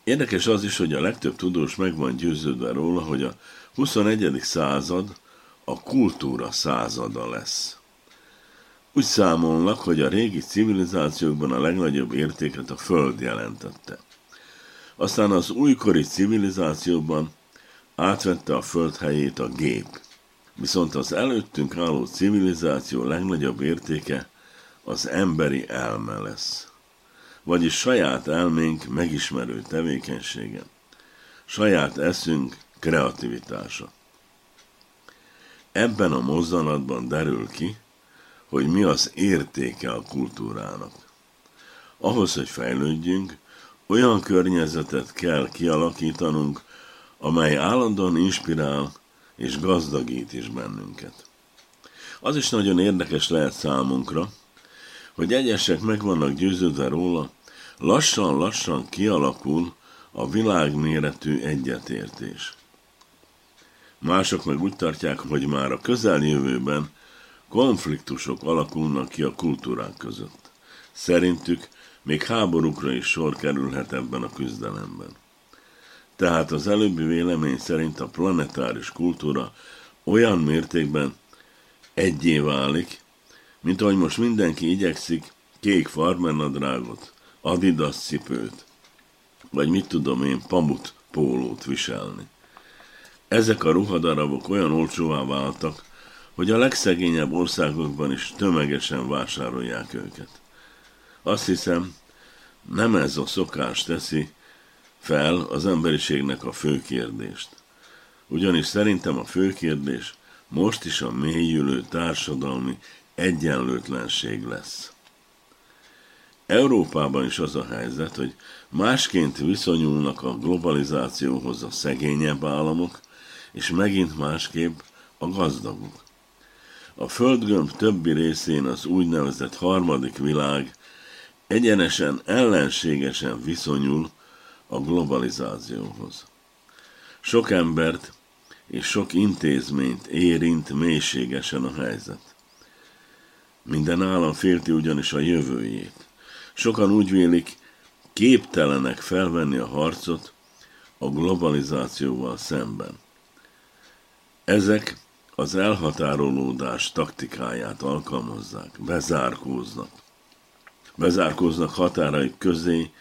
Érdekes az is, hogy a legtöbb tudós meg van győződve róla, hogy a 21. század a kultúra százada lesz. Úgy számolnak, hogy a régi civilizációkban a legnagyobb értéket a föld jelentette. Aztán az újkori civilizációban átvette a föld helyét a gép. Viszont az előttünk álló civilizáció legnagyobb értéke az emberi elme lesz. Vagyis saját elménk megismerő tevékenysége, saját eszünk kreativitása. Ebben a mozzanatban derül ki, hogy mi az értéke a kultúrának. Ahhoz, hogy fejlődjünk, olyan környezetet kell kialakítanunk, amely állandóan inspirál és gazdagít is bennünket. Az is nagyon érdekes lehet számunkra, hogy egyesek meg vannak győződve róla, lassan-lassan kialakul a világméretű egyetértés. Mások meg úgy tartják, hogy már a közeljövőben konfliktusok alakulnak ki a kultúrák között. Szerintük még háborúkra is sor kerülhet ebben a küzdelemben. Tehát az előbbi vélemény szerint a planetáris kultúra olyan mértékben egyé válik, mint ahogy most mindenki igyekszik kék farmernadrágot, adidas cipőt, vagy mit tudom én, pamut pólót viselni. Ezek a ruhadarabok olyan olcsóvá váltak, hogy a legszegényebb országokban is tömegesen vásárolják őket. Azt hiszem, nem ez a szokás teszi fel az emberiségnek a fő kérdést. Ugyanis szerintem a fő kérdés most is a mélyülő társadalmi egyenlőtlenség lesz. Európában is az a helyzet, hogy másként viszonyulnak a globalizációhoz a szegényebb államok, és megint másképp a gazdagok. A földgömb többi részén az úgynevezett harmadik világ egyenesen, ellenségesen viszonyul a globalizációhoz. Sok embert és sok intézményt érint mélységesen a helyzet. Minden állam félti ugyanis a jövőjét. Sokan úgy vélik, képtelenek felvenni a harcot a globalizációval szemben. Ezek az elhatárolódás taktikáját alkalmazzák, bezárkóznak. Bezárkóznak határaik közé,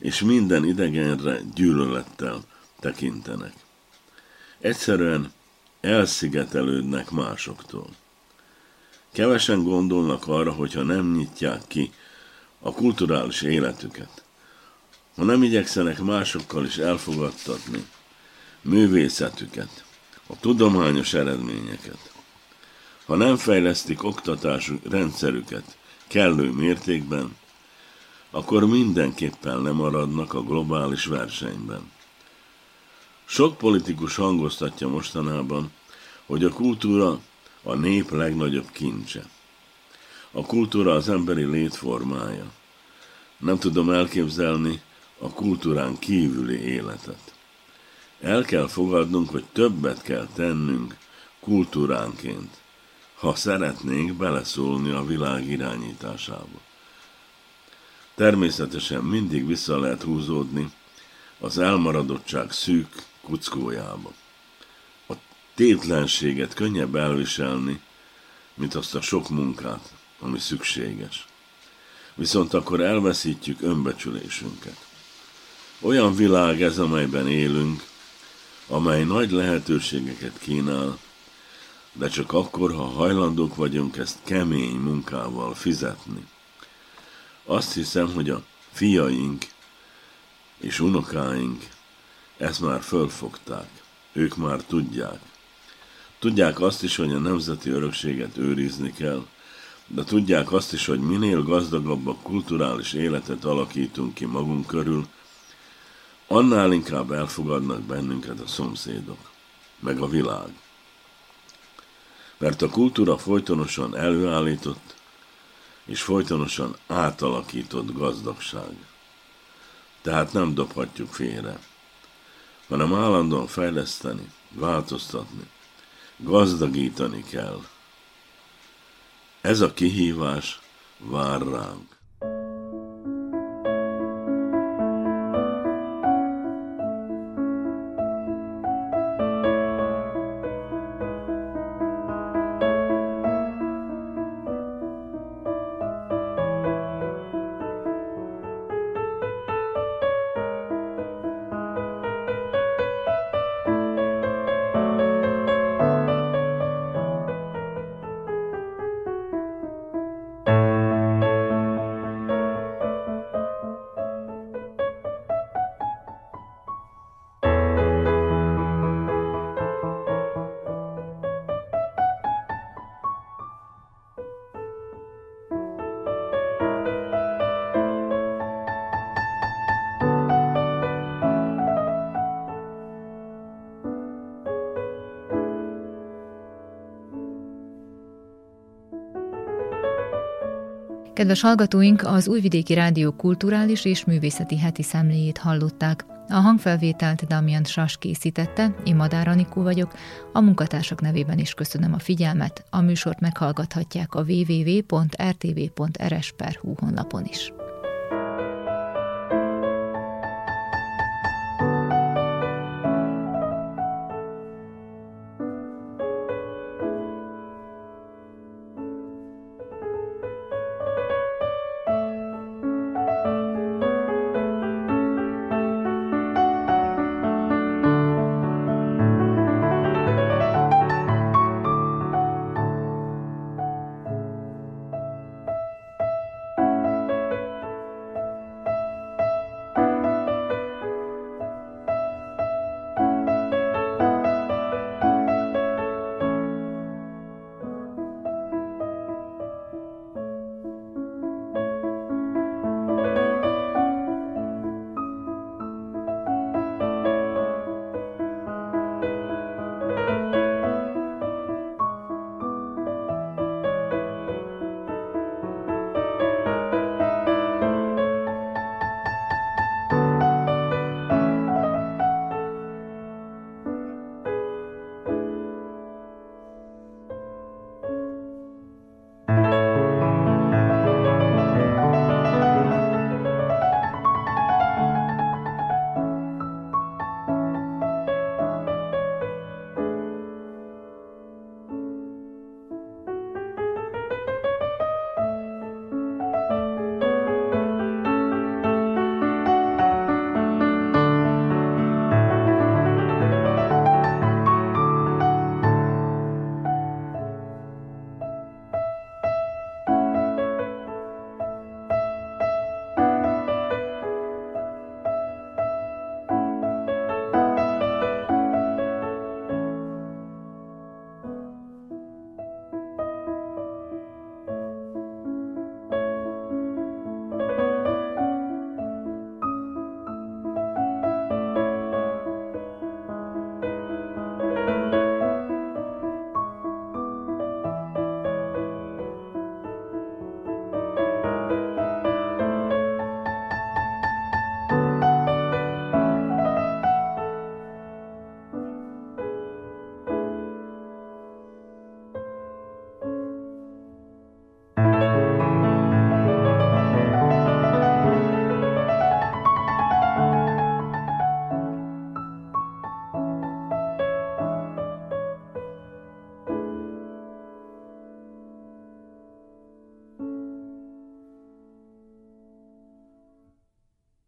és minden idegenre gyűlölettel tekintenek. Egyszerűen elszigetelődnek másoktól. Kevesen gondolnak arra, hogyha nem nyitják ki a kulturális életüket, ha nem igyekszenek másokkal is elfogadtatni művészetüket, a tudományos eredményeket, ha nem fejlesztik oktatási rendszerüket kellő mértékben, akkor mindenképpen lemaradnak a globális versenyben. Sok politikus hangoztatja mostanában, hogy a kultúra a nép legnagyobb kincse. A kultúra az emberi létformája. Nem tudom elképzelni a kultúrán kívüli életet. El kell fogadnunk, hogy többet kell tennünk kultúránként, ha szeretnénk beleszólni a világ irányításába. Természetesen mindig vissza lehet húzódni az elmaradottság szűk kuckójába. A tétlenséget könnyebb elviselni, mint azt a sok munkát, ami szükséges. Viszont akkor elveszítjük önbecsülésünket. Olyan világ ez, amelyben élünk, amely nagy lehetőségeket kínál, de csak akkor, ha hajlandók vagyunk ezt kemény munkával fizetni. Azt hiszem, hogy a fiaink és unokáink ezt már fölfogták. Ők már tudják. Tudják azt is, hogy a nemzeti örökséget őrizni kell, de tudják azt is, hogy minél gazdagabb a kulturális életet alakítunk ki magunk körül, annál inkább elfogadnak bennünket a szomszédok, meg a világ. Mert a kultúra folytonosan előállított és folytonosan átalakított gazdagság. Tehát nem dobhatjuk félre, hanem állandóan fejleszteni, változtatni, gazdagítani kell. Ez a kihívás vár ránk. Kedves hallgatóink, az Újvidéki Rádió kulturális és művészeti heti szemléjét hallották. A hangfelvételt Damian Sas készítette, én Madár Anikó vagyok, a munkatársak nevében is köszönöm a figyelmet, a műsort meghallgathatják a www.rtv.rs.hu honlapon is.